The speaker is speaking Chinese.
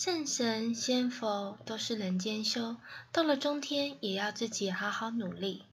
圣神仙佛都是人间修到了中天也要自己好好努力。